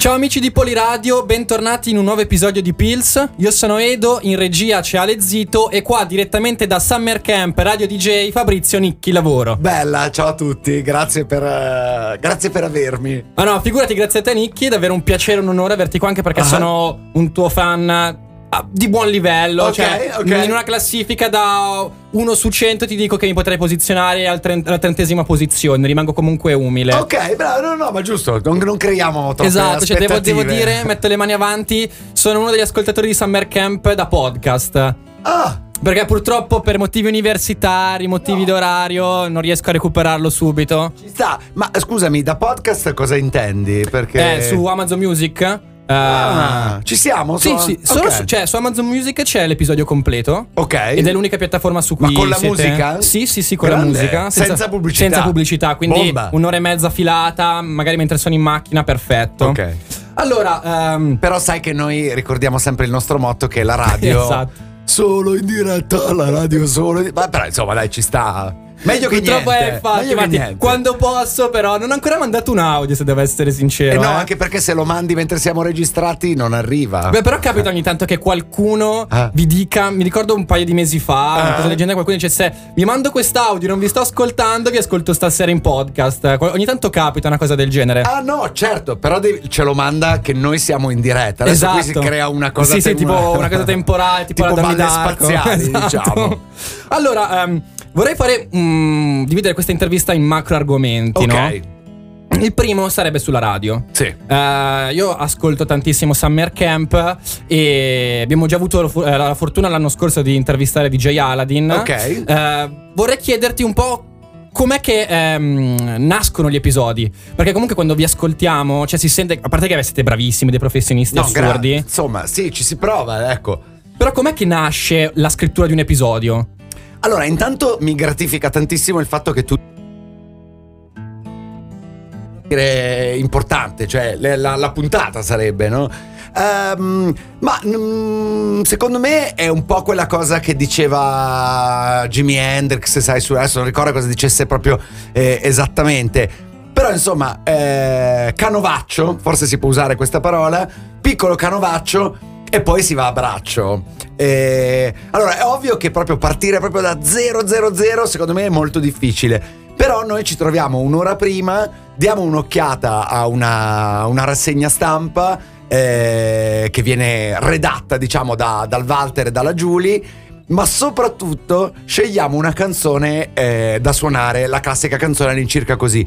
Ciao amici di Poliradio, bentornati in un nuovo episodio di Pills. Io sono Edo, in regia c'è Ale Zito e qua direttamente da Summer Camp Radio DJ Fabrizio Nicchi Lavoro. Bella, ciao a tutti, grazie per, eh, grazie per avermi. Ma no, figurati, grazie a te Nicchi, è davvero un piacere e un onore averti qua anche perché Ah. sono un tuo fan ah, di buon livello. Ok, cioè, ok. in una classifica da 1 su 100 ti dico che mi potrei posizionare al trent- alla trentesima posizione, rimango comunque umile. Ok, bravo, no, no, ma giusto, non, non creiamo troppe Esatto, cioè devo, devo dire, metto le mani avanti, sono uno degli ascoltatori di Summer Camp da podcast. Ah, Perché purtroppo per motivi universitari, motivi d'orario, non riesco a recuperarlo subito. ci sta. Ma scusami, da podcast cosa intendi? Perché... Eh, su Amazon Music. Eh, Ah, ci siamo? Sì, So- sì, solo ok. su, cioè, su Amazon Music c'è l'episodio completo. Ok. Ed è l'unica piattaforma su Ma cui con la siete- musica? Sì, sì, sì, con Grande. la musica. Senza pubblicità? Senza pubblicità, quindi Bomba. un'ora e mezza filata, magari mentre sono in macchina, perfetto. Ok. Allora, ehm, Però sai che noi ricordiamo sempre il nostro motto che la radio... Esatto. Solo in diretta, la radio solo in... Ma però insomma dai, ci sta. Meglio che Purtroppo niente. è infatti, meglio che infatti, niente. quando posso, però non ho ancora mandato un audio, se devo essere Eh sincero. no, eh. anche perché se lo mandi mentre siamo registrati non arriva. Beh, però capita ogni tanto che qualcuno Ah. vi dica, mi ricordo un paio di mesi fa, una Ah. cosa del genere, qualcuno dice se vi mando quest'audio, non vi sto ascoltando, vi ascolto stasera in podcast. Ogni tanto capita una cosa del genere. Ah no, certo, però devi- ce lo manda che noi siamo in diretta. Adesso qui si crea una cosa Esatto. Sì, sì, tem- tipo una cosa temporale, tipo, tipo la balle spaziali, Esatto. diciamo. Allora, ehm, vorrei fare mm, dividere questa intervista in macro argomenti, Ok. no? Il primo sarebbe sulla radio. Sì. Eh, io ascolto tantissimo Summer Camp e abbiamo già avuto la eh, fortuna l'anno scorso di intervistare DJ Aladdin. Ok. Eh, vorrei chiederti un po'. Com'è che ehm, nascono gli episodi? Perché comunque quando vi ascoltiamo, cioè si sente, a parte che siete bravissimi, dei professionisti No, gra- assurdi, insomma, sì, ci si prova, ecco. però com'è che nasce la scrittura di un episodio? Allora, intanto mi gratifica tantissimo il fatto che tu importante, cioè la, la puntata sarebbe, no? Ehm, ma mm, secondo me è un po' quella cosa che diceva Jimi Hendrix, sai, su, adesso non ricordo cosa dicesse proprio eh, esattamente. Però insomma, eh, canovaccio, forse si può usare questa parola, piccolo canovaccio e poi si va a braccio. Eh, allora è ovvio che proprio partire proprio da 000 secondo me è molto difficile. Però noi ci troviamo un'ora prima, diamo un'occhiata a una, una rassegna stampa eh, che viene redatta diciamo da- dal Walter e dalla Julie ma soprattutto scegliamo una canzone eh, da suonare, la classica canzone all'incirca così.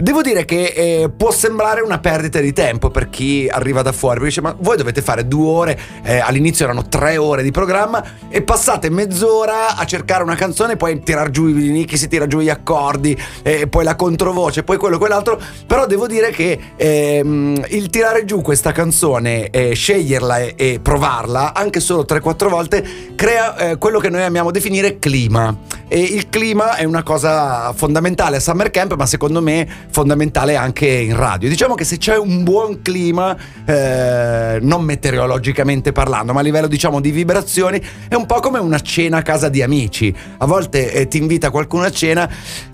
Devo dire che eh, può sembrare una perdita di tempo per chi arriva da fuori, perché dice ma voi dovete fare due ore, eh, all'inizio erano tre ore di programma e passate mezz'ora a cercare una canzone, poi tirar giù i vinili, chi si tira giù gli accordi, e poi la controvoce, poi quello e quell'altro, però devo dire che ehm, il tirare giù questa canzone, eh, sceglierla e, e provarla, anche solo 3-4 volte, crea eh, quello che noi amiamo definire clima. E il clima è una cosa fondamentale a Summer Camp, ma secondo me fondamentale anche in radio. Diciamo che se c'è un buon clima, eh, non meteorologicamente parlando, ma a livello diciamo di vibrazioni, è un po' come una cena a casa di amici. A volte eh, ti invita qualcuno a cena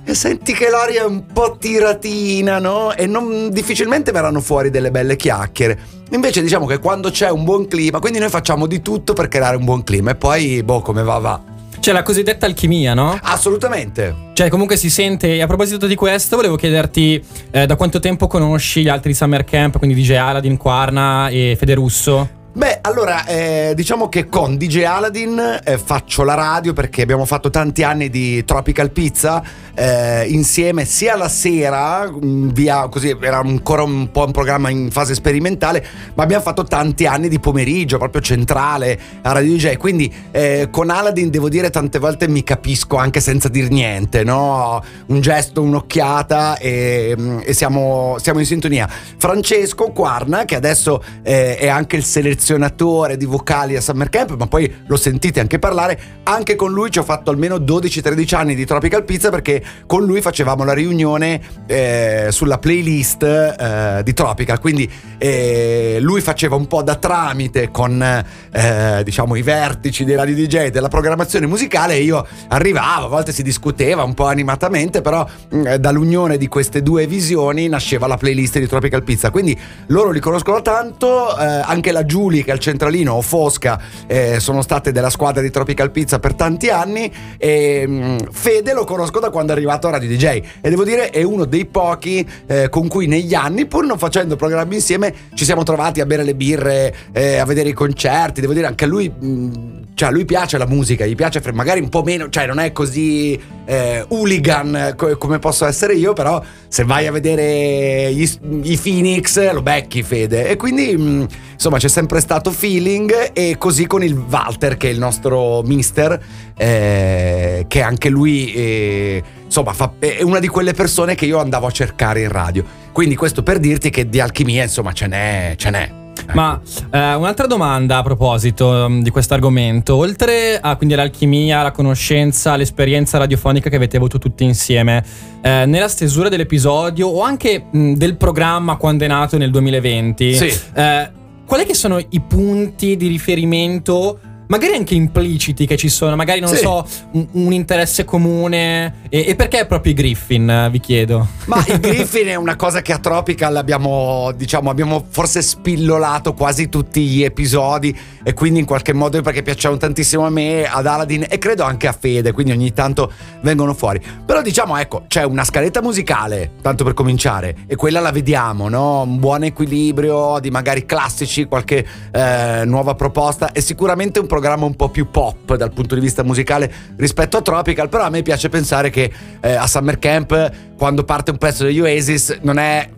e senti che l'aria è un po' tiratina, no? E non, difficilmente verranno fuori delle belle chiacchiere. Invece diciamo che quando c'è un buon clima, quindi noi facciamo di tutto per creare un buon clima e poi, boh, come va va. Cioè la cosiddetta alchimia, no? Assolutamente. Cioè comunque si sente, e a proposito di questo volevo chiederti eh, da quanto tempo conosci gli altri Summer Camp, quindi DJ Aladdin, Quarna e Federusso? Beh, allora, eh, diciamo che con DJ Aladdin eh, faccio la radio perché abbiamo fatto tanti anni di Tropical Pizza eh, insieme sia la sera, mh, via così, era ancora un po' un programma in fase sperimentale, ma abbiamo fatto tanti anni di pomeriggio, proprio centrale a Radio DJ. Quindi eh, con Aladdin devo dire tante volte mi capisco anche senza dir niente, no? Un gesto, un'occhiata e, mh, e siamo, siamo in sintonia. Francesco Quarna, che adesso eh, è anche il selezionatore selezionatore di vocali a Summer Camp, ma poi lo sentite anche parlare. Anche con lui ci ho fatto almeno 12-13 anni di Tropical Pizza perché con lui facevamo la riunione eh, sulla playlist eh, di Tropical. Quindi eh, lui faceva un po' da tramite con eh, diciamo i vertici dei radio DJ della programmazione musicale e io arrivavo, a volte si discuteva un po' animatamente, però mh, dall'unione di queste due visioni nasceva la playlist di Tropical Pizza. Quindi loro li conoscono tanto, eh, anche la Giulia che è al centralino o Fosca eh, sono state della squadra di Tropical Pizza per tanti anni e mh, Fede lo conosco da quando è arrivato a Radio DJ e devo dire è uno dei pochi eh, con cui negli anni, pur non facendo programmi insieme, ci siamo trovati a bere le birre, eh, a vedere i concerti. Devo dire anche a lui, mh, cioè lui piace la musica, gli piace magari un po' meno, cioè non è così eh, hooligan co- come posso essere io, però se vai a vedere gli, i Phoenix lo becchi Fede e quindi mh, insomma c'è sempre stato feeling e così con il Walter che è il nostro mister eh, che anche lui eh, insomma fa- è una di quelle persone che io andavo a cercare in radio. Quindi questo per dirti che di alchimia insomma ce n'è ce n'è. Ma eh, un'altra domanda a proposito um, di questo argomento, oltre a quindi all'alchimia, la conoscenza, l'esperienza radiofonica che avete avuto tutti insieme, eh, nella stesura dell'episodio o anche mh, del programma quando è nato nel 2020, Sì. eh, quali che sono i punti di riferimento? Magari anche impliciti che ci sono, magari non Sì. so, un, un interesse comune. E, e perché proprio i Griffin, vi chiedo? Ma il Griffin è una cosa che a Tropical abbiamo, diciamo, abbiamo forse spillolato quasi tutti gli episodi e quindi in qualche modo perché piacevano tantissimo a me, ad Aladdin e credo anche a Fede, quindi ogni tanto vengono fuori. Però diciamo, ecco, c'è una scaletta musicale, tanto per cominciare, e quella la vediamo, no? Un buon equilibrio di magari classici, qualche eh, nuova proposta e sicuramente un programma un po' più pop dal punto di vista musicale rispetto a Tropical, però a me piace pensare che eh, a Summer Camp quando parte un pezzo degli Oasis non è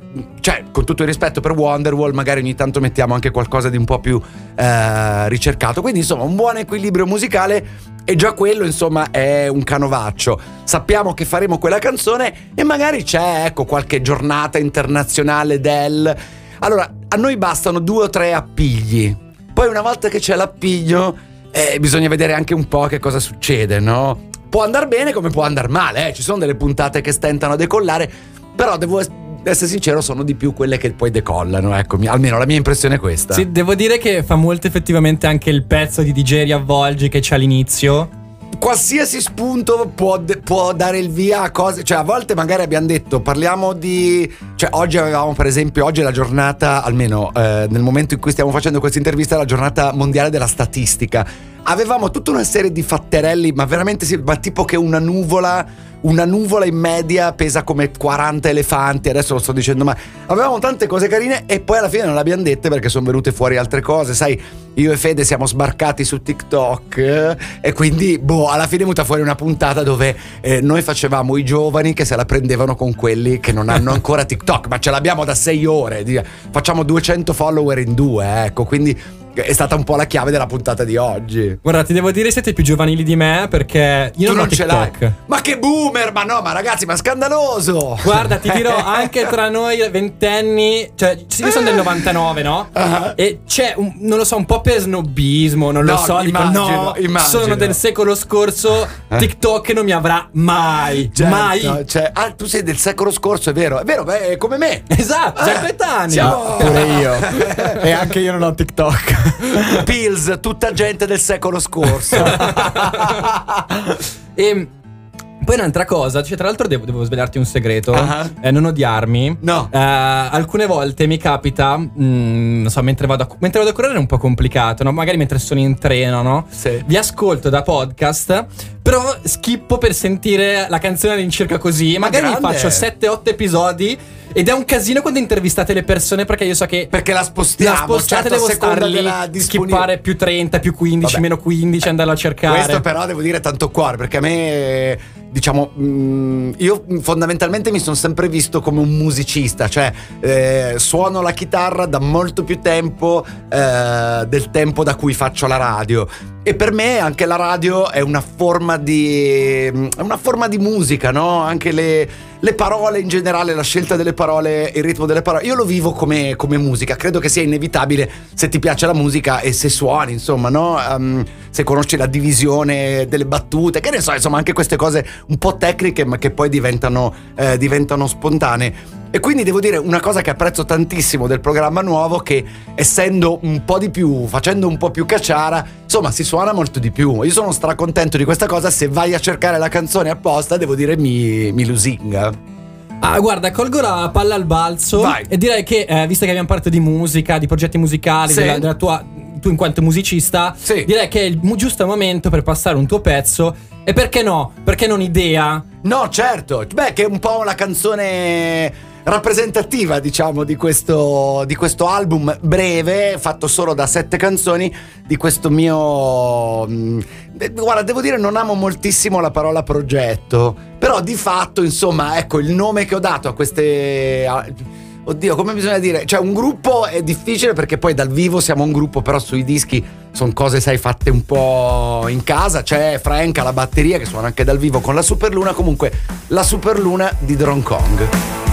cioè con tutto il rispetto per Wonderwall magari ogni tanto mettiamo anche qualcosa di un po' più eh, ricercato quindi insomma un buon equilibrio musicale e già quello insomma è un canovaccio sappiamo che faremo quella canzone e magari c'è ecco qualche giornata internazionale del allora a noi bastano due o tre appigli poi una volta che c'è l'appiglio eh, bisogna vedere anche un po' che cosa succede no? può andare bene come può andare male eh. ci sono delle puntate che stentano a decollare però devo es- essere sincero sono di più quelle che poi decollano ecco almeno la mia impressione è questa Sì, devo dire che fa molto effettivamente anche il pezzo di DJ Riavvolgi che c'è all'inizio. qualsiasi spunto può, può dare il via a cose. Cioè, a volte magari abbiamo detto, parliamo di. Cioè, oggi avevamo, per esempio, oggi è la giornata, almeno eh, nel momento in cui stiamo facendo questa intervista, è la giornata mondiale della statistica. Avevamo tutta una serie di fatterelli, ma veramente sì, ma tipo che una nuvola. Una nuvola in media pesa come 40 elefanti, adesso lo sto dicendo, ma avevamo tante cose carine e poi alla fine non le abbiamo dette perché sono venute fuori altre cose. Sai, io e Fede siamo sbarcati su TikTok e quindi, boh, alla fine è venuta fuori una puntata dove eh, noi facevamo i giovani che se la prendevano con quelli che non hanno ancora TikTok, ma ce l'abbiamo da 6 ore. Facciamo 200 follower in due, ecco, quindi è stata un po' la chiave della puntata di oggi. Guarda, ti devo dire siete più giovanili di me perché io tu non, ho non ce TikTok. l'hai. Ma che boomer! Ma no, ma ragazzi, ma scandaloso! Guarda, ti dirò anche tra noi ventenni, cioè io sono del 99, no? Ah. E c'è un, non lo so, un po' per snobismo, non lo No, so, dico immagino, no, immagino. sono del secolo scorso, Eh. TikTok non mi avrà mai, Certo, mai. cioè, ah, tu sei del secolo scorso, è vero? È vero, beh, è come me. Esatto, già Eh, coetanei. siamo- Pure io. e anche io non ho TikTok. Pills, tutta gente del secolo scorso. e poi un'altra cosa, cioè, tra l'altro devo, devo svelarti un segreto. Ah. Eh, non odiarmi. No. Eh, alcune volte mi capita, mm, non so, mentre vado, a, mentre vado a correre è un po' complicato, no? Magari mentre sono in treno, no? Sì. Vi ascolto da podcast, però schippo per sentire la canzone all'incirca così. Ma Magari mi faccio 7-8 episodi. Ed è un casino quando intervistate le persone perché io so che Perché la spostiamo, la spostate certo, devo star lì, skippare più 30, più 15, Vabbè. meno 15, andarlo a cercare. Questo però devo dire tanto cuore perché a me diciamo mh, io fondamentalmente mi sono sempre visto come un musicista cioè eh, suono la chitarra da molto più tempo eh, del tempo da cui faccio la radio E per me anche la radio è una forma di, una forma di musica, no? Anche le, le parole in generale, la scelta delle parole, il ritmo delle parole. Io lo vivo come, come musica, credo che sia inevitabile se ti piace la musica e se suoni, insomma, no? Um, se conosci la divisione delle battute, che ne so, insomma, anche queste cose un po' tecniche ma che poi diventano, eh, diventano spontanee. E quindi devo dire una cosa che apprezzo tantissimo del programma nuovo che essendo un po' di più, facendo un po' più cacciara, insomma si suona molto di più. Io sono stracontento di questa cosa, se vai a cercare la canzone apposta devo dire mi, mi lusinga. Ah, guarda, colgo la palla al balzo Vai. e direi che, eh, visto che abbiamo parlato di musica, di progetti musicali, Sì. della, della tua, tu in quanto musicista, Sì. direi che è il giusto momento per passare un tuo pezzo. E perché no? Perché non idea? No, certo, beh, che è un po' una canzone rappresentativa, diciamo, di questo, di questo album breve, fatto solo da sette canzoni, di questo mio... mm, Guarda, devo dire, non amo moltissimo la parola progetto, però di fatto, insomma, ecco, il nome che ho dato a queste... Oddio, come bisogna dire? Cioè, un gruppo è difficile perché poi dal vivo siamo un gruppo, però sui dischi sono cose, sai, fatte un po' in casa. C'è Frank alla batteria che suona anche dal vivo con la Superluna. Comunque, la Superluna di Drone Kong.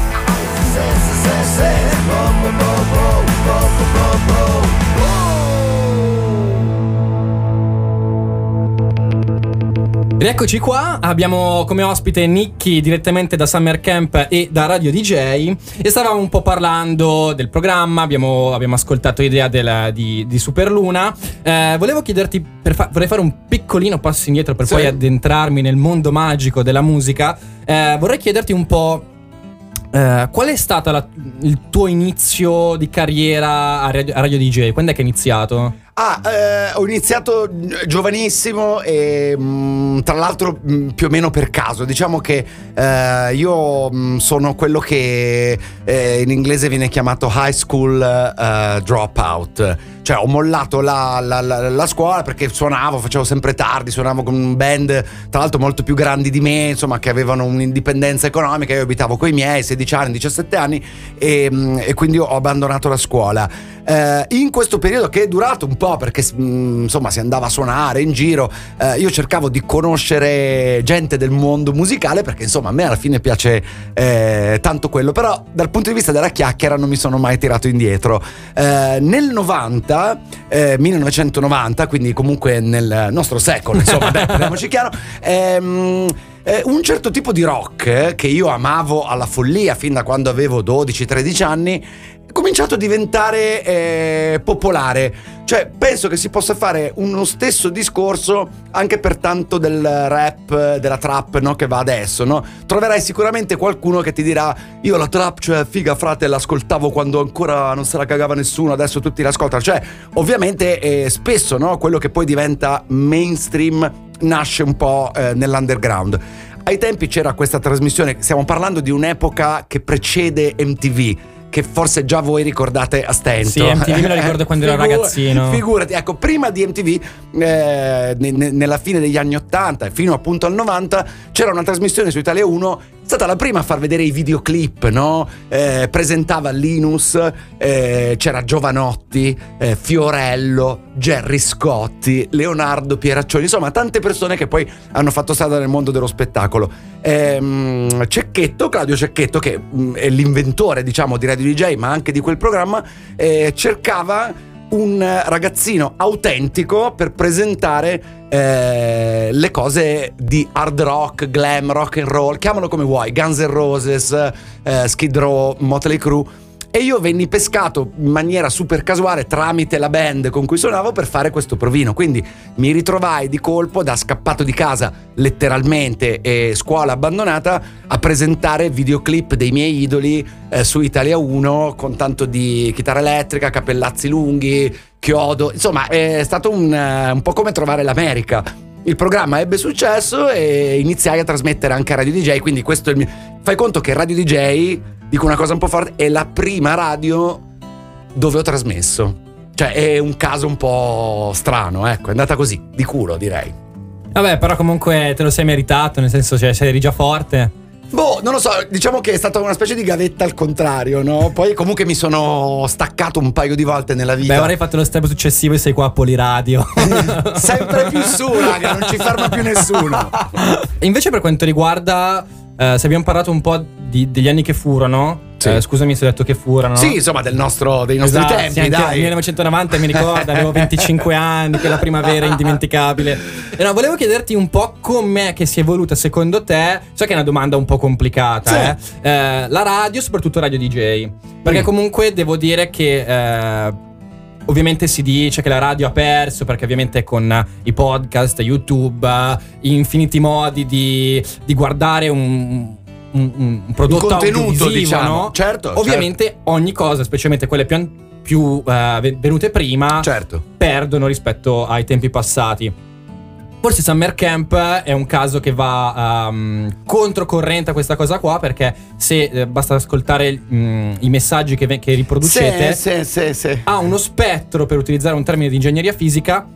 Rieccoci qua, abbiamo come ospite Nicky direttamente da Summer Camp e da Radio DJ e stavamo un po' parlando del programma, abbiamo, abbiamo ascoltato idea della- di, di Superluna. Eh, volevo chiederti, fa- vorrei fare un piccolino passo indietro per Sì. poi addentrarmi nel mondo magico della musica. Eh, vorrei chiederti un po'... eh, qual è stato il tuo inizio di carriera a radio, a Radio DJ? Quando è che hai iniziato? Ah, eh, ho iniziato giovanissimo e mh, tra l'altro mh, più o meno per caso. Diciamo che eh, io mh, sono quello che eh, in inglese viene chiamato high school eh, dropout. Cioè ho mollato la, la- la- la scuola perché suonavo, facevo sempre tardi, suonavo con band tra l'altro molto più grandi di me, insomma che avevano un'indipendenza economica. Io abitavo con i miei 16 anni, 17 anni e, e quindi ho abbandonato la scuola. Eh, in questo periodo che è durato un po' perché mh, insomma si andava a suonare in giro, eh, io cercavo di conoscere gente del mondo musicale perché insomma a me alla fine piace eh, tanto quello, però dal punto di vista della chiacchiera non mi sono mai tirato indietro. Eh, nel 90, eh, 1990, quindi comunque nel nostro secolo, insomma, dai, parliamoci chiaro, ehm, eh, un certo tipo di rock eh, che io amavo alla follia fin da quando avevo 12-13 anni cominciato a diventare eh, popolare. Cioè, penso che si possa fare uno stesso discorso anche per tanto del rap, della trap, no? Che va adesso, no? Troverai sicuramente qualcuno che ti dirà: Io la trap, cioè, figa, frate, l'ascoltavo quando ancora non se la cagava nessuno, adesso tutti l'ascoltano. Cioè, ovviamente, eh, spesso, no? Quello che poi diventa mainstream nasce un po' eh, nell'underground. Ai tempi c'era questa trasmissione, stiamo parlando di un'epoca che precede MTV. Che forse già voi ricordate a stento. Sì, MTV me lo ricordo quando ero Figu- ragazzino. Figurati, ecco, prima di MTV, eh, ne- ne- nella fine degli anni 80 e fino appunto al 90, c'era una trasmissione su Italia 1, è stata la prima a far vedere i videoclip, no? Eh, presentava Linus, eh, c'era Giovanotti, eh, Fiorello, Gerry Scotti, Leonardo Pieraccioni, insomma tante persone che poi hanno fatto strada nel mondo dello spettacolo. Ehm, Cecchetto, Claudio Cecchetto, che mh, è l'inventore diciamo di Radio DJ ma anche di quel programma, eh, cercava un ragazzino autentico per presentare eh, le cose di hard rock, glam, rock and roll, chiamalo come vuoi, Guns N' Roses, eh, Skid Row, Motley Crue. E io venni pescato in maniera super casuale tramite la band con cui suonavo per fare questo provino. Quindi mi ritrovai di colpo da scappato di casa, letteralmente, e scuola abbandonata, a presentare videoclip dei miei idoli eh, su Italia 1 con tanto di chitarra elettrica, capellazzi lunghi, chiodo. Insomma, è stato un, eh, un po' come trovare l'America. Il programma ebbe successo e iniziai a trasmettere anche a Radio DJ, quindi questo è il mio... Fai conto che Radio DJ, dico una cosa un po' forte, è la prima radio dove ho trasmesso. Cioè è un caso un po' strano, ecco, è andata così, di culo direi. Vabbè, però comunque te lo sei meritato, nel senso, cioè, sei già forte. Boh, non lo so, diciamo che è stata una specie di gavetta al contrario, no? Poi comunque mi sono staccato un paio di volte nella vita. Beh, ora hai fatto lo step successivo e sei qua a Poliradio. Sempre più su, raga, non ci ferma più nessuno. E invece per quanto riguarda, eh, se abbiamo parlato un po' di- degli anni che furono, Sì. eh, scusami se ho detto che furono. Sì, insomma, del nostro, dei nostri Esatto, tempi, sì, dai. 1990 mi ricordo, avevo 25 anni, quella primavera indimenticabile. E no, volevo chiederti un po' com'è che si è evoluta secondo te. So che è una domanda un po' complicata, Sì. eh. Eh, la radio, soprattutto radio DJ. Perché Mm. comunque devo dire che. Ovviamente si dice che la radio ha perso perché ovviamente con i podcast, YouTube, infiniti modi di, di guardare un, un- un prodotto contenuto, audiovisivo, diciamo. no? Certo, Ovviamente ogni cosa, specialmente quelle più, più, ve- venute prima, Certo. perdono rispetto ai tempi passati. Forse Summer Camp è un caso che va um, controcorrente a questa cosa qua perché se eh, basta ascoltare mm, i messaggi che, che riproducete sì, sì, sì. ha uno spettro per utilizzare un termine di ingegneria fisica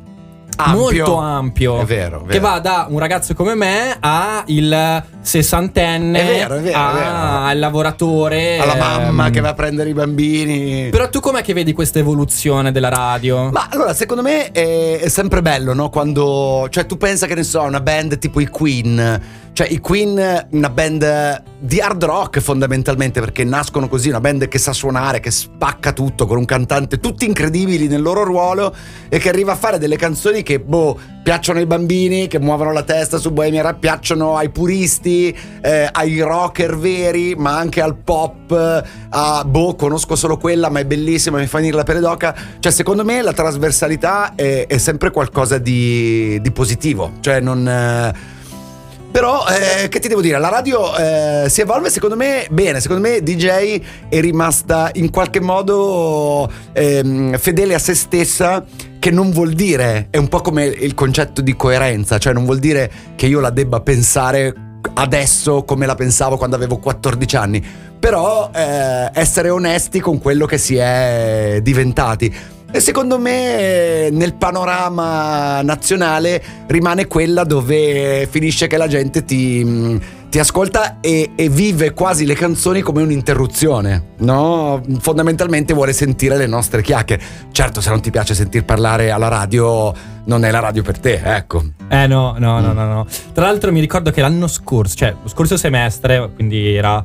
Ampio. molto ampio È vero, è vero. che va da un ragazzo come me a il sessantenne È vero, è vero, a- è vero. al lavoratore Alla mamma ehm, che va a prendere i bambini. però tu com'è che vedi questa evoluzione della radio? Ma allora, secondo me è, è sempre bello, no? Quando. Cioè, tu pensa che ne so, una band tipo i Queen. Cioè, i Queen, una band di hard rock fondamentalmente, perché nascono così, una band che sa suonare, che spacca tutto con un cantante, tutti incredibili nel loro ruolo e che arriva a fare delle canzoni che, boh, piacciono ai bambini, che muovono la testa su Bohemian Rap, piacciono ai puristi, eh, ai rocker veri, ma anche al pop, a, boh, conosco solo quella, ma è bellissima, mi fa venire la pelle d'oca. Cioè, secondo me la trasversalità è, è sempre qualcosa di, di positivo. Cioè, non. eh, però, eh, che ti devo dire, la radio eh, si evolve secondo me bene, secondo me DJ è rimasta in qualche modo ehm, fedele a se stessa, che non vuol dire, è un po' come il concetto di coerenza, cioè non vuol dire che io la debba pensare adesso come la pensavo quando avevo 14 anni, però eh, essere onesti con quello che si è diventati. E secondo me nel panorama nazionale rimane quella dove finisce che la gente ti, mh, ti ascolta e, e vive quasi le canzoni come un'interruzione, no? Fondamentalmente vuole sentire le nostre chiacchiere. Certo, se non ti piace sentir parlare alla radio, non è la radio per te, ecco. Eh no, no, no, no, no. Tra l'altro mi ricordo che l'anno scorso, cioè lo scorso semestre, quindi era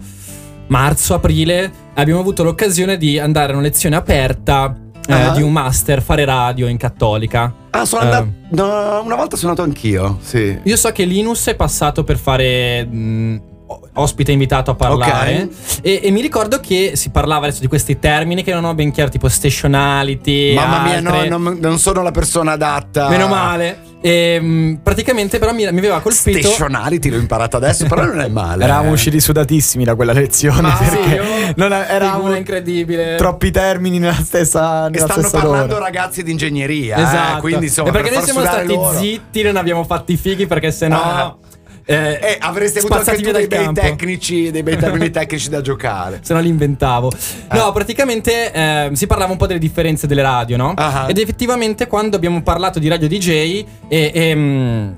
marzo, aprile, abbiamo avuto l'occasione di andare a una lezione aperta eh, Ah. di un master fare radio in cattolica. Ah, sono Eh. andato. no, una volta sono andato anch'io, sì. Io so che Linus è passato per fare mh, o- ospite invitato a parlare e, e mi ricordo che si parlava adesso di questi termini che non ho ben chiaro, tipo stationality. Mamma mia, altre- no, non, non sono la persona adatta. Meno male. E, mh, praticamente però mi, mi aveva colpito. Stationality l'ho imparato adesso, però non è male. Eravamo eh. usciti sudatissimi da quella lezione Ma sì, perché io- non eravamo incredibile. troppi termini nella stessa, E nella stanno stessa parlando ora. ragazzi di ingegneria, Esatto. eh, quindi insomma, e perché per noi siamo stati loro. zitti, non abbiamo fatto i fighi perché sennò. Ah. Eh, Eh, avresti avuto anche tu dei bei tecnici, dei bei termini tecnici da giocare. Se no li inventavo. Eh. No, praticamente eh, si parlava un po' delle differenze delle radio, no? Ah. Ed effettivamente quando abbiamo parlato di radio DJ e, e, mm,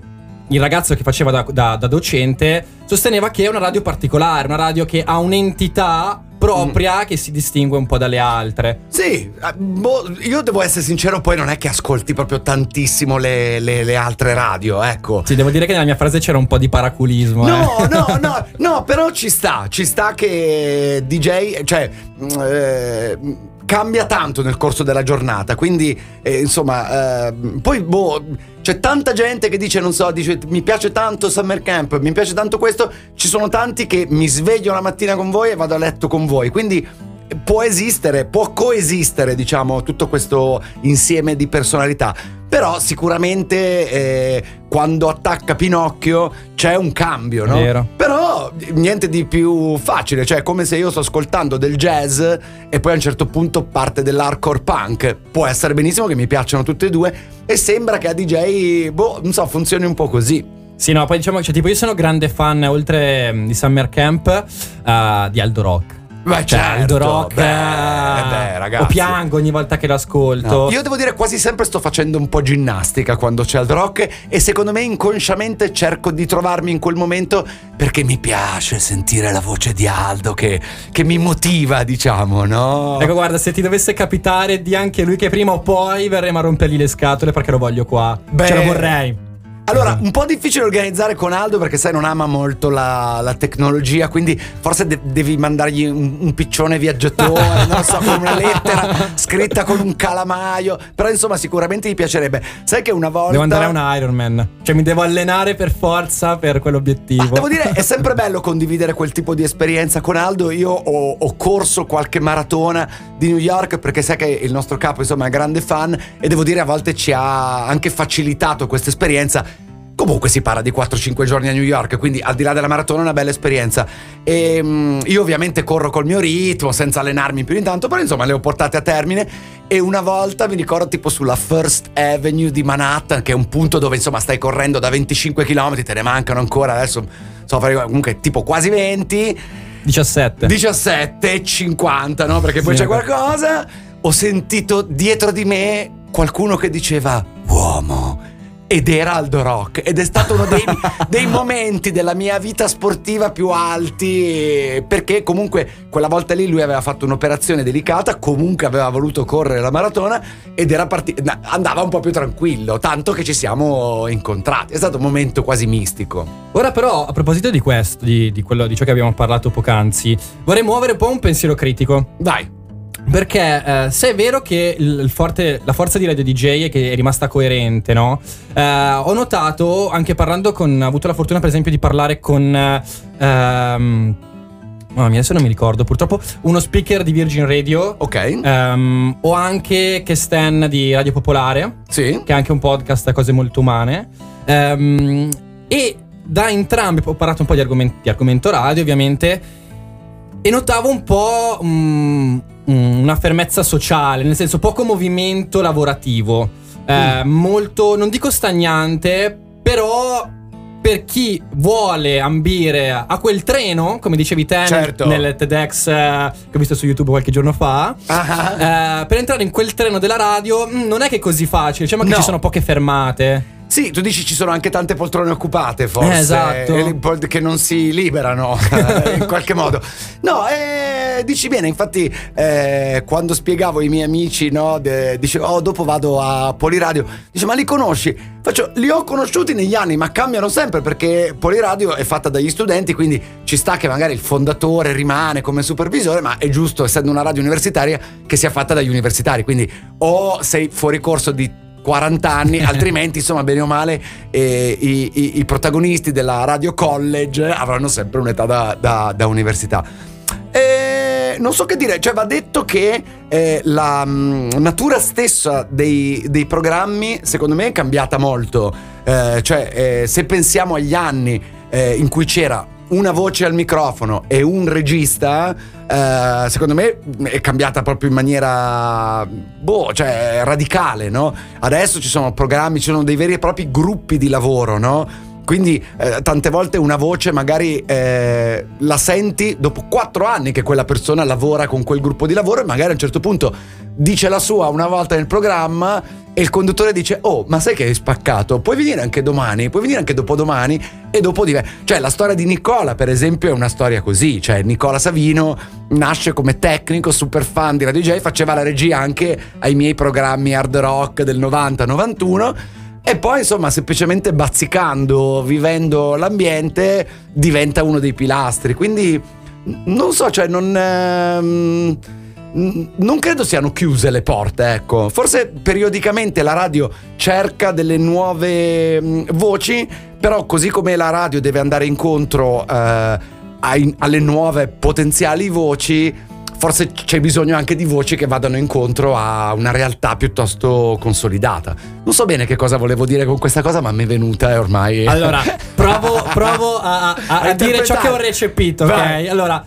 il ragazzo che faceva da, da- da docente sosteneva che è una radio particolare, una radio che ha un'entità propria Mm. che si distingue un po' dalle altre. Sì, eh, boh, io devo essere sincero, poi non è che ascolti proprio tantissimo le, le- le altre radio, ecco. Sì, devo dire che nella mia frase c'era un po' di paraculismo. No, eh. no, no, no, però ci sta, ci sta che DJ, cioè, mh, eh, cambia tanto nel corso della giornata, quindi, eh, insomma, eh, poi, boh, c'è tanta gente che dice, non so, dice, mi piace tanto Summer Camp, mi piace tanto questo, ci sono tanti che mi sveglio la mattina con voi e vado a letto con voi, quindi può esistere, può coesistere, diciamo, tutto questo insieme di personalità. Però sicuramente eh, quando attacca Pinocchio c'è un cambio, no? Vero. Però niente di più facile, cioè è come se io sto ascoltando del jazz e poi a un certo punto parte dell'hardcore punk. Può essere benissimo che mi piacciono tutte e due e sembra che a DJ, boh, non so, funzioni un po' così. Sì, no, poi diciamo cioè, tipo io sono grande fan, oltre mm, di Summer Camp, eh, di Aldo Rock. Beh, Cioè, certo. Aldo Rock. Beh, eh, beh, ragazzi. O piango ogni volta che lo ascolto. No, Io devo dire quasi sempre sto facendo un po' ginnastica quando c'è il rock e secondo me inconsciamente cerco di trovarmi in quel momento perché mi piace sentire la voce di Aldo che, che mi motiva, diciamo, no? Ecco, guarda, se ti dovesse capitare di anche lui che prima o poi verremo a rompergli le scatole perché lo voglio qua. Beh. Ce lo vorrei. Allora, un po' difficile organizzare con Aldo perché sai non ama molto la, la tecnologia, quindi forse de- devi mandargli un, un piccione viaggiatore, non so, con una lettera scritta con un calamaio, però insomma sicuramente gli piacerebbe. Sai che una volta... Devo andare a un Ironman. Cioè, mi devo allenare per forza per quell'obiettivo. Ma devo dire, è sempre bello condividere quel tipo di esperienza con Aldo. Io ho, ho corso qualche maratona di New York perché sai che il nostro capo, insomma, è grande fan e devo dire a volte ci ha anche facilitato questa esperienza. Comunque si parla di 4-5 giorni a New York, quindi al di là della maratona è una bella esperienza. E mm, io ovviamente corro col mio ritmo, senza allenarmi più di tanto, però insomma le ho portate a termine. E una volta mi ricordo tipo sulla First Avenue di Manhattan, che è un punto dove insomma stai correndo da 25 km, te ne mancano ancora adesso, so comunque tipo quasi 20. 17. 17 e 50, no? Perché poi Sì, c'è qualcosa. Ho sentito dietro di me qualcuno che diceva uomo. Ed era Aldo Rock. Ed è stato uno dei, dei momenti della mia vita sportiva più alti. Perché comunque quella volta lì lui aveva fatto un'operazione delicata. Comunque aveva voluto correre la maratona. Ed era partito. Andava un po' più tranquillo. Tanto che ci siamo incontrati. È stato un momento quasi mistico. Ora, però, a proposito di questo, di, di quello, di ciò che abbiamo parlato poc'anzi, vorrei muovere un po' un pensiero critico. Dai. Perché eh, se è vero che forte- la forza di Radio DJ è che è rimasta coerente, no? Eh, ho notato, anche parlando con. Ho avuto la fortuna, per esempio, di parlare con. eh, ehm, mamma mia, adesso non mi ricordo. Purtroppo, uno speaker di Virgin Radio. Ok. ehm, o anche Kesten di Radio Popolare Sì. che è anche un podcast a cose molto umane. Ehm, e da entrambi ho parlato un po' di, argomenti, di argomento radio, ovviamente. E notavo un po' mm, una fermezza sociale, nel senso poco movimento lavorativo. Eh, Molto, non dico stagnante, però per chi vuole ambire a quel treno, come dicevi te nel- Certo. nel TEDx eh, che ho visto su YouTube qualche giorno fa, Ah. eh, per entrare in quel treno della radio mm, non è che è così facile, diciamo che No. ci sono poche fermate. Sì, tu dici ci sono anche tante poltrone occupate, forse. Eh, esatto. Che non si liberano eh, in qualche modo. No, eh, dici bene, infatti, eh, quando spiegavo ai miei amici, no, de- dicevo, oh, dopo vado a Poliradio. Dice, ma li conosci? Faccio, li ho conosciuti negli anni, ma cambiano sempre perché Poliradio è fatta dagli studenti, quindi ci sta che magari il fondatore rimane come supervisore, ma è giusto, essendo una radio universitaria, che sia fatta dagli universitari. Quindi o sei fuori corso di 40 anni, altrimenti insomma bene o male eh, i, i- i protagonisti della Radio College avranno sempre un'età da, da- da università. E non so che dire, cioè va detto che eh, la mm, natura stessa dei, dei programmi secondo me è cambiata molto, Eh, cioè eh, se pensiamo agli anni eh, in cui c'era una voce al microfono e un regista, eh, secondo me è cambiata proprio in maniera boh, cioè radicale, no? Adesso ci sono programmi, ci sono dei veri e propri gruppi di lavoro, no? Quindi eh, tante volte una voce magari eh, la senti dopo quattro anni che quella persona lavora con quel gruppo di lavoro e magari a un certo punto dice la sua una volta nel programma e il conduttore dice oh ma sai che hai spaccato? Puoi venire anche domani puoi venire anche dopodomani e dopo dive cioè la storia di Nicola per esempio è una storia così. Cioè Nicola Savino nasce come tecnico super fan di Radio J faceva la regia anche ai miei programmi hard rock del 90-91 e poi, insomma, semplicemente bazzicando, vivendo l'ambiente, diventa uno dei pilastri. Quindi, non so, cioè, non. ehm, non credo siano chiuse le porte, ecco. Forse periodicamente la radio cerca delle nuove mm, voci, però così come la radio deve andare incontro eh, ai- alle nuove potenziali voci, forse c'è bisogno anche di voci che vadano incontro a una realtà piuttosto consolidata. Non so bene che cosa volevo dire con questa cosa, ma mi è venuta e ormai. Allora, provo, provo a, a- a dire ciò che ho recepito, ok? Vai. Allora,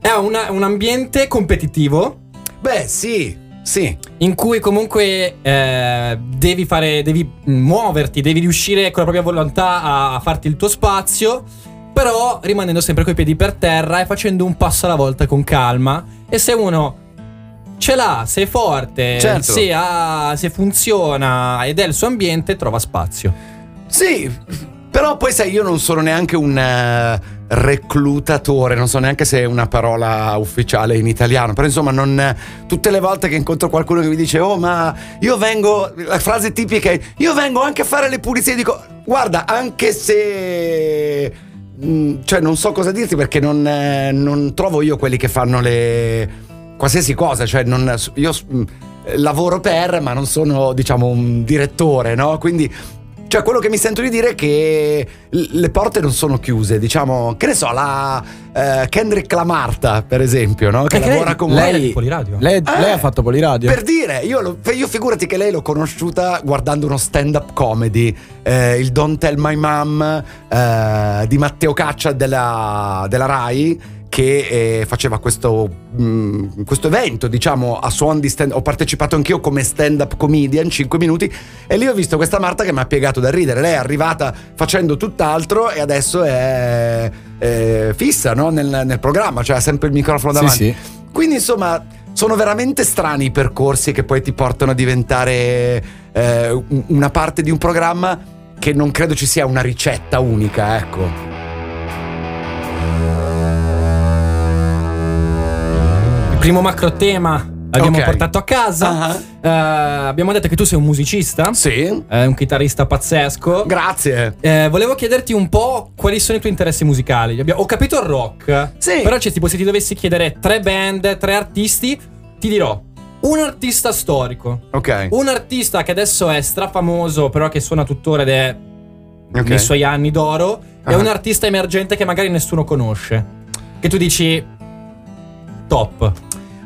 è una- un ambiente competitivo Beh, sì, sì. in cui comunque eh, devi fare, devi muoverti, devi riuscire con la propria volontà a farti il tuo spazio. Però rimanendo sempre coi piedi per terra e facendo un passo alla volta con calma. E se uno ce l'ha, se è forte, Certo. se, ha- se funziona ed è il suo ambiente, trova spazio. Sì, però poi sai, io non sono neanche un eh, reclutatore, non so neanche se è una parola ufficiale in italiano, però insomma, non, tutte le volte che incontro qualcuno che mi dice, oh ma io vengo, la frase tipica è, io vengo anche a fare le pulizie, dico, guarda, anche se... mm, Cioè, non so cosa dirti perché non, eh, non trovo io quelli che fanno le qualsiasi cosa, cioè non, io mm, lavoro per, ma non sono, diciamo, un direttore, no? Quindi, cioè, quello che mi sento di dire è che le porte non sono chiuse, diciamo, che ne so, la eh, Kendrick Lamarta, per esempio, no? Che Anche lavora lei- con lei- Poliradio. Lei, Eh, lei ha fatto Poliradio. Per dire, io, lo- io figurati che lei l'ho conosciuta guardando uno stand-up comedy, eh, il Don't Tell My Mom eh, di Matteo Caccia della, della Rai. Che eh, faceva questo, mh, questo evento, diciamo, a suon di stand Ho partecipato anch'io come stand-up comedian, 5 minuti. E lì ho visto questa Marta che mi ha piegato da ridere. Lei è arrivata facendo tutt'altro e adesso è, è fissa no? nel, nel programma, cioè ha sempre il microfono Sì, davanti. sì. Quindi insomma sono veramente strani i percorsi che poi ti portano a diventare eh, un- una parte di un programma che non credo ci sia una ricetta unica, ecco. Primo macro tema l'abbiamo Ok. portato a casa. Ah. Eh, abbiamo detto che tu sei un musicista, Sì. eh, un chitarrista pazzesco. Grazie. Eh, volevo chiederti un po' quali sono i tuoi interessi musicali. Abbiamo- Ho capito il rock. Sì. Però cioè, tipo, se ti dovessi chiedere tre band, tre artisti, ti dirò un artista storico. Ok. Un artista che adesso è strafamoso, però che suona tuttora ed è Ok. nei suoi anni d'oro. E Ah. un artista emergente che magari nessuno conosce. Che tu dici top.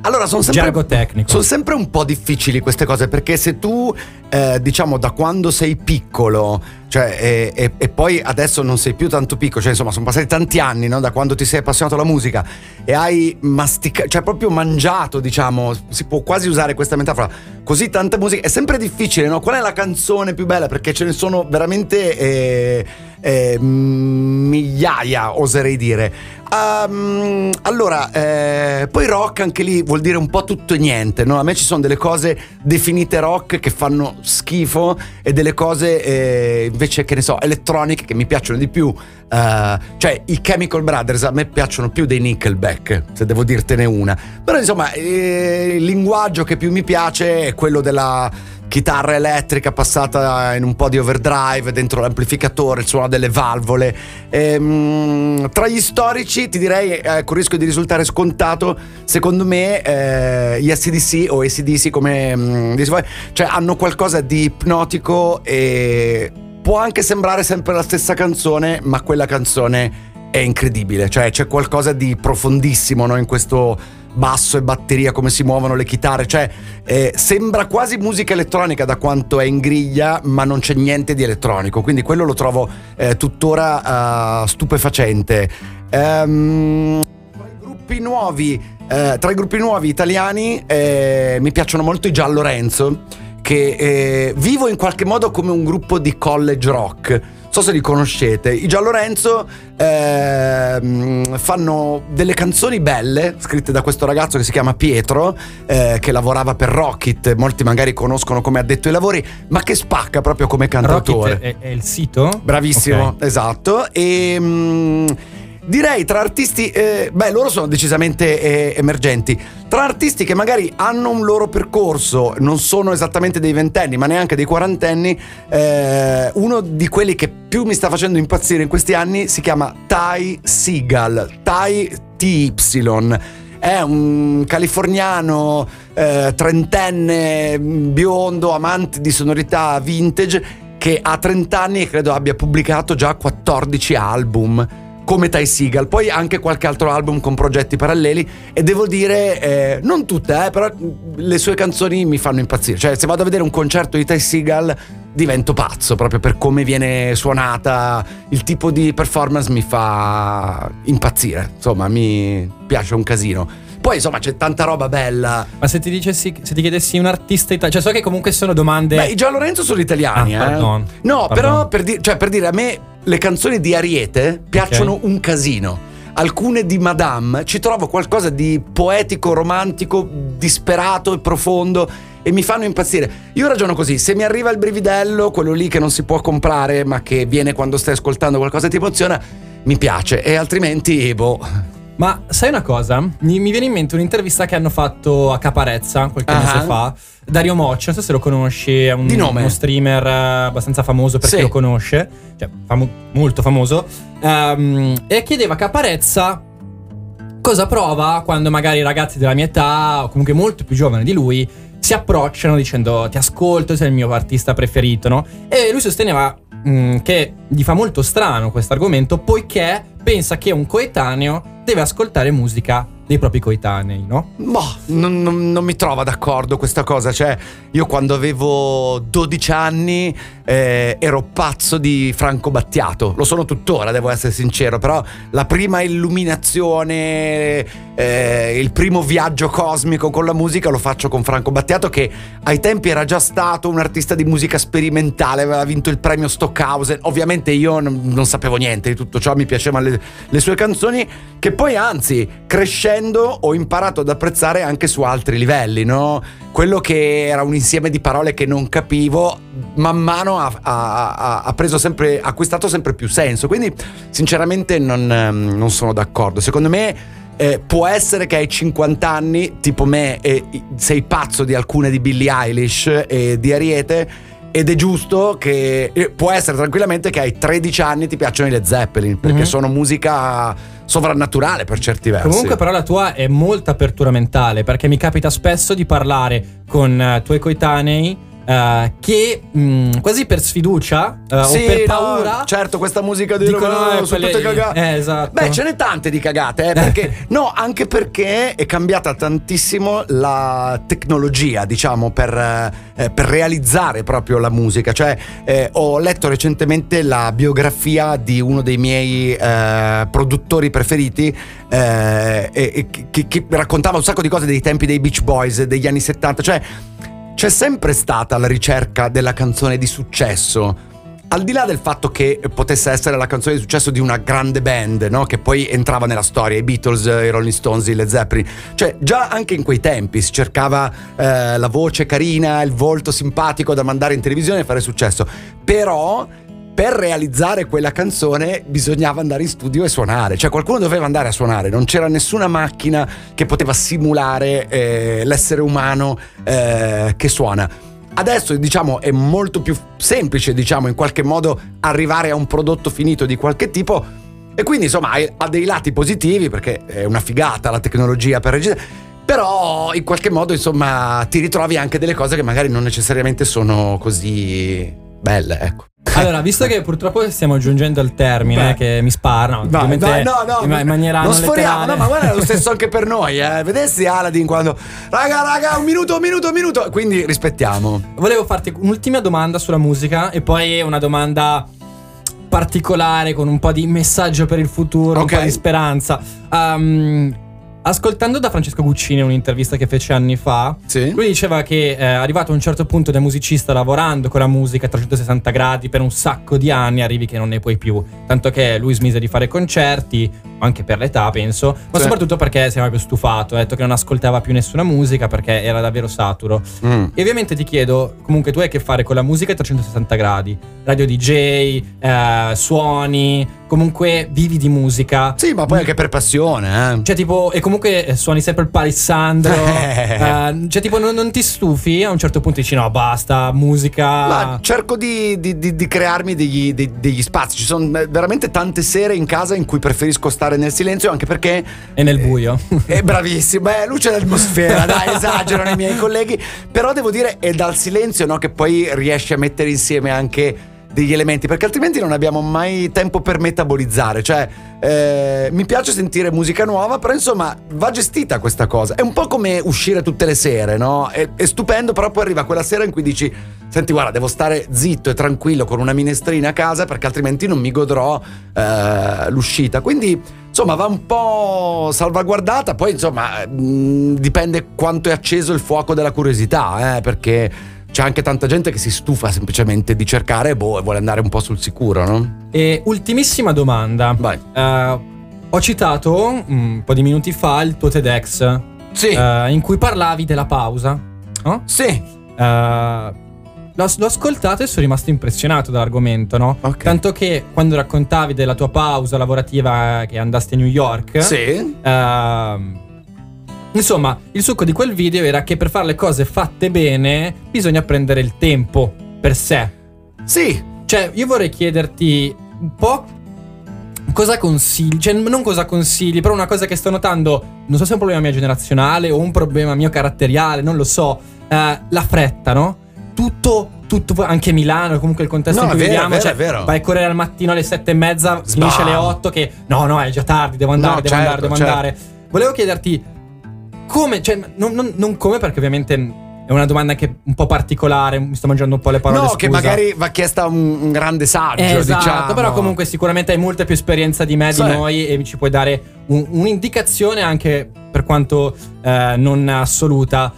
Allora, sono sempre, sono sempre un po' difficili queste cose perché se tu, eh, diciamo, da quando sei piccolo, cioè, e, e- e poi adesso non sei più tanto piccolo, cioè, insomma, sono passati tanti anni no, da quando ti sei appassionato alla musica e hai masticato, cioè, proprio mangiato, diciamo, si può quasi usare questa metafora, così tanta musica, è sempre difficile, no? Qual è la canzone più bella? Perché ce ne sono veramente eh, eh, migliaia, oserei dire. Ehm, allora, eh, poi rock anche lì vuol dire un po' tutto e niente, no? A me ci sono delle cose definite rock che fanno schifo e delle cose eh, invece che ne so, elettroniche che mi piacciono di più. Eh, cioè, i Chemical Brothers a me piacciono più dei Nickelback, se devo dirtene una. Però insomma, eh, il linguaggio che più mi piace è quello della chitarra elettrica passata in un po' di overdrive dentro l'amplificatore, il suono delle valvole. Ehm, tra gli storici ti direi, eh, con il rischio di risultare scontato, secondo me eh, gli ACDC o ACDC come mm, si vuole, cioè hanno qualcosa di ipnotico e può anche sembrare sempre la stessa canzone, ma quella canzone è incredibile, cioè c'è qualcosa di profondissimo no, in questo basso e batteria, come si muovono le chitarre, cioè eh, sembra quasi musica elettronica da quanto è in griglia, ma non c'è niente di elettronico, quindi quello lo trovo eh, tuttora eh, stupefacente. Ehm, tra i gruppi nuovi, eh, tra i gruppi nuovi italiani eh, mi piacciono molto i Giallo Renzo, che eh, vivo in qualche modo come un gruppo di college rock. So se li conoscete. I Giallo Renzo ehm, fanno delle canzoni belle scritte da questo ragazzo che si chiama Pietro, eh, che lavorava per Rocket. Molti magari conoscono come addetto ai lavori, ma che spacca proprio come cantautore. Rocket è, è il sito? Bravissimo, Ok. esatto. E mm, direi tra artisti, eh, beh, loro sono decisamente eh, emergenti. Tra artisti che magari hanno un loro percorso, non sono esattamente dei ventenni, ma neanche dei quarantenni, eh, uno di quelli che più mi sta facendo impazzire in questi anni si chiama Ty Seagal. Ty TY. È un californiano eh, trentenne, biondo, amante di sonorità vintage che ha 30 anni e credo abbia pubblicato già 14 album come Ty Seagal, poi anche qualche altro album con progetti paralleli e devo dire, eh, non tutte, eh, però le sue canzoni mi fanno impazzire, cioè se vado a vedere un concerto di Ty Seagal divento pazzo proprio per come viene suonata, il tipo di performance mi fa impazzire, insomma mi piace un casino. Poi insomma c'è tanta roba bella. Ma se ti dicessi, se ti chiedessi un artista italiano, cioè so che comunque sono domande. Beh, i Gian Lorenzo sono italiani, Ah, eh. pardon. No, Pardon. però per, di- cioè, per dire, a me le canzoni di Ariete piacciono un casino. Alcune di Madame ci trovo qualcosa di poetico, romantico, disperato e profondo e mi fanno impazzire. Io ragiono così, se mi arriva il brividello, quello lì che non si può comprare, ma che viene quando stai ascoltando qualcosa che ti emoziona, mi piace e altrimenti boh. Ma sai una cosa? Mi, mi viene in mente un'intervista che hanno fatto a Caparezza qualche Ah. mese fa. Dario Mocci, non so se lo conosci, è un, Di nome. uno streamer eh, abbastanza famoso per Sì. chi lo conosce, cioè famo- molto famoso. Ehm, e chiedeva a Caparezza cosa prova quando magari i ragazzi della mia età, o comunque molto più giovani di lui, si approcciano dicendo ti ascolto, sei il mio artista preferito, no? E lui sosteneva mm, che gli fa molto strano questo argomento poiché pensa che un coetaneo deve ascoltare musica dei propri coetanei, no? Boh, non, non- non mi trova d'accordo questa cosa. Cioè, io quando avevo 12 anni eh, ero pazzo di Franco Battiato. Lo sono tuttora, devo essere sincero. Però la prima illuminazione, eh, il primo viaggio cosmico con la musica lo faccio con Franco Battiato, che ai tempi era già stato un artista di musica sperimentale, aveva vinto il premio Stockhausen. Ovviamente io non, non sapevo niente di tutto ciò, mi piacevano le, le sue canzoni, che poi anzi, crescendo ho imparato ad apprezzare anche su altri livelli, no? Quello che era un insieme di parole che non capivo, man mano ha, ha- ha- preso sempre, ha acquistato sempre più senso. Quindi, sinceramente, non, ehm, non sono d'accordo. Secondo me. eh, può essere che hai 50 anni, tipo me, e sei pazzo di alcune di Billie Eilish e di Ariete, ed è giusto che eh, può essere tranquillamente che hai 13 anni e ti piacciono i Led Zeppelin, perché Mhm. sono musica sovrannaturale per certi versi. Comunque però la tua è molta apertura mentale perché mi capita spesso di parlare con eh, tuoi coetanei eh, che mh, quasi per sfiducia eh, Sì, o per no, paura certo, questa musica di dicono "Oh, eh, sono quelle- tutte cagate. Eh, esatto. Beh, ce n'è tante di cagate, eh, perché no, anche perché è cambiata tantissimo la tecnologia, diciamo, per, eh, per realizzare proprio la musica. Cioè, eh, ho letto recentemente la biografia di uno dei miei produttori preferiti. che, che raccontava un sacco di cose dei tempi dei Beach Boys degli anni 70 cioè c'è sempre stata la ricerca della canzone di successo. Al di là del fatto che potesse essere la canzone di successo di una grande band, no? che poi entrava nella storia, i Beatles, i Rolling Stones, i Led Zeppelin, cioè già anche in quei tempi si cercava eh, la voce carina, il volto simpatico da mandare in televisione e fare successo. Però per realizzare quella canzone bisognava andare in studio e suonare, cioè qualcuno doveva andare a suonare, non c'era nessuna macchina che poteva simulare eh, l'essere umano eh, che suona. Adesso diciamo è molto più semplice, diciamo in qualche modo arrivare a un prodotto finito di qualche tipo e quindi insomma ha- dei lati positivi perché è una figata la tecnologia per registrare. Però in qualche modo insomma ti ritrovi anche delle cose che magari non necessariamente sono così belle, ecco. Allora, visto che purtroppo stiamo giungendo al termine, Beh. che mi spara, no, Vai, ovviamente vai, no, no, in, in maniera non sforiamo, no, ma guarda, è lo stesso anche per noi, eh. Vedessi Aladdin quando raga, raga, un minuto, un minuto, un minuto, quindi rispettiamo. Volevo farti un'ultima domanda sulla musica e poi una domanda particolare con un po' di messaggio per il futuro, Ok. un po' di speranza. Um, ascoltando da Francesco Guccini un'intervista che fece anni fa, Sì. lui diceva che eh, arrivato a un certo punto da musicista lavorando con la musica a 360 gradi per un sacco di anni arrivi che non ne puoi più. Tanto che lui smise di fare concerti, anche per l'età penso, ma Sì. soprattutto perché si era proprio stufato, ha detto che non ascoltava più nessuna musica perché era davvero saturo. Mm. E ovviamente ti chiedo, comunque tu hai a che fare con la musica a 360 gradi, radio DJ, eh, suoni, comunque vivi di musica. Sì, ma poi anche per passione, eh. Cioè tipo, e comunque eh, suoni sempre il palissandro, eh, cioè tipo non, non ti stufi? A un certo punto dici no basta, musica... Ma cerco di, di- di- di crearmi degli, de- degli spazi. Ci sono eh, veramente tante sere in casa in cui preferisco stare nel silenzio, anche perché E nel buio. È bravissimo, beh, luce d'atmosfera, dai, esagerano i miei colleghi. Però devo dire, è dal silenzio no, che poi riesci a mettere insieme anche degli elementi, perché altrimenti non abbiamo mai tempo per metabolizzare. Cioè, eh, mi piace sentire musica nuova, però insomma, va gestita questa cosa. È un po' come uscire tutte le sere, no? È, è stupendo, però poi arriva quella sera in cui dici. Senti, guarda, devo stare zitto e tranquillo con una minestrina a casa perché altrimenti non mi godrò eh, l'uscita. Quindi, insomma, va un po' salvaguardata. Poi, insomma, mh, dipende quanto è acceso il fuoco della curiosità, eh, perché c'è anche tanta gente che si stufa semplicemente di cercare boh, e vuole andare un po' sul sicuro, no? E ultimissima domanda. Vai. Eh, ho citato un po' di minuti fa il tuo TEDx Sì. eh, in cui parlavi della pausa. no? sì. Eh, l'ho, l'ho ascoltato e sono rimasto impressionato dall'argomento, no? Ok. Tanto che quando raccontavi della tua pausa lavorativa che andasti a New York, Sì. Ehm, insomma, il succo di quel video era che per fare le cose fatte bene bisogna prendere il tempo per sé. Sì. Cioè, io vorrei chiederti un po' cosa consigli, cioè non cosa consigli, però una cosa che sto notando, non so se è un problema mio generazionale o un problema mio caratteriale, non lo so, eh, la fretta, no? Tutto, tutto, anche Milano, comunque il contesto No, in cui vero, viviamo, vero, cioè, vai a correre al mattino alle sette e mezza, finisce alle Sbam. otto che no, no, è già tardi, devo andare, No, devo certo, andare, devo certo. andare. Volevo chiederti come, cioè, non, non- non come perché ovviamente è una domanda che è un po' particolare, mi sto mangiando un po' le parole. No, che scusa. magari va chiesta un, un grande saggio, Esatto, diciamo. però comunque sicuramente hai molta più esperienza di me, Sì. di noi e ci puoi dare un- un'indicazione anche per quanto eh, non assoluta.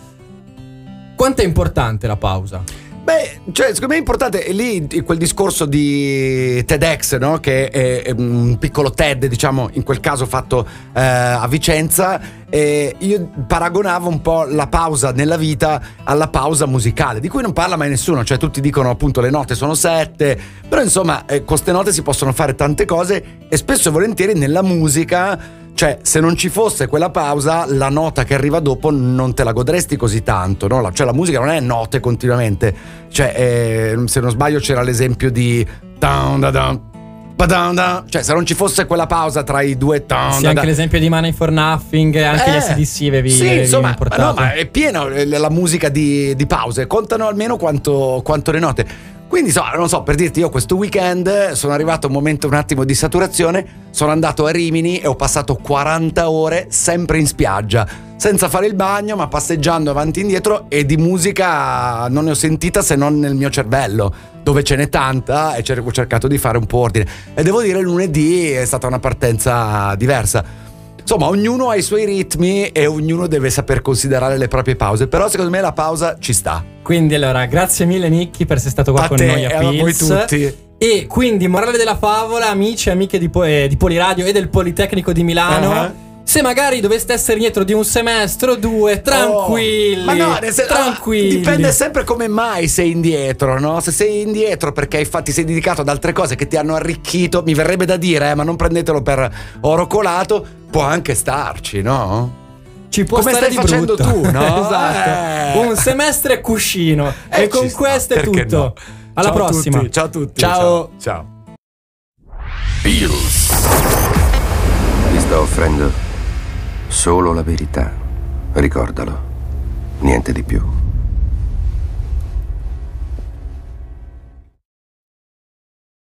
Quanto è importante la pausa? Beh, cioè, secondo me è importante è lì quel discorso di TEDx, no? Che è, è un piccolo TED, diciamo, in quel caso fatto eh, a Vicenza. E io paragonavo un po' la pausa nella vita alla pausa musicale, di cui non parla mai nessuno. Cioè, tutti dicono appunto le note sono sette, però insomma, eh, con queste note si possono fare tante cose e spesso e volentieri nella musica. Cioè, se non ci fosse quella pausa, la nota che arriva dopo non te la godresti così tanto, no? Cioè, la musica non è note continuamente. Cioè, eh, se non sbaglio, c'era l'esempio di. down, da, down. Cioè, se non ci fosse quella pausa tra i due. down, Sì, anche l'esempio di Money for Nothing, anche gli Eh, SDC avevi, Sì, avevi insomma, ma portato. no, ma è piena eh, la musica di, di pause. Contano almeno quanto, quanto le note. Quindi, so, non so, per dirti, io questo weekend sono arrivato a un momento un attimo di saturazione. Sono andato a Rimini e ho passato 40 ore sempre in spiaggia, senza fare il bagno, ma passeggiando avanti e indietro. E di musica non ne ho sentita se non nel mio cervello, dove ce n'è tanta. E ho cercato di fare un po' ordine. E devo dire, lunedì è stata una partenza diversa. Insomma, ognuno ha i suoi ritmi e ognuno deve saper considerare le proprie pause. Però secondo me la pausa ci sta. Quindi allora, grazie mille Nicky per essere stato qua A con te noi a a voi tutti. E quindi, morale della favola, amici e amiche di, Po- eh, di Poliradio e del Politecnico di Milano. Uh-huh. Se magari doveste essere indietro di un semestre o due, tranquilli. Oh, ma no, nel sen- tranquilli. ah, dipende sempre come mai sei indietro, no? Se sei indietro perché infatti sei dedicato ad altre cose che ti hanno arricchito, mi verrebbe da dire, eh, ma non prendetelo per oro colato, può anche starci, no? Ci può Come stare stai di facendo brutto. tu, no? esatto. Eh. Un semestre cuscino. Eh, e con sta, questo è tutto. no? Alla Ciao prossima. tutti, ciao a tutti. Ciao. ciao. Bills. Ti sto offrendo solo la verità. Ricordalo. Niente di più.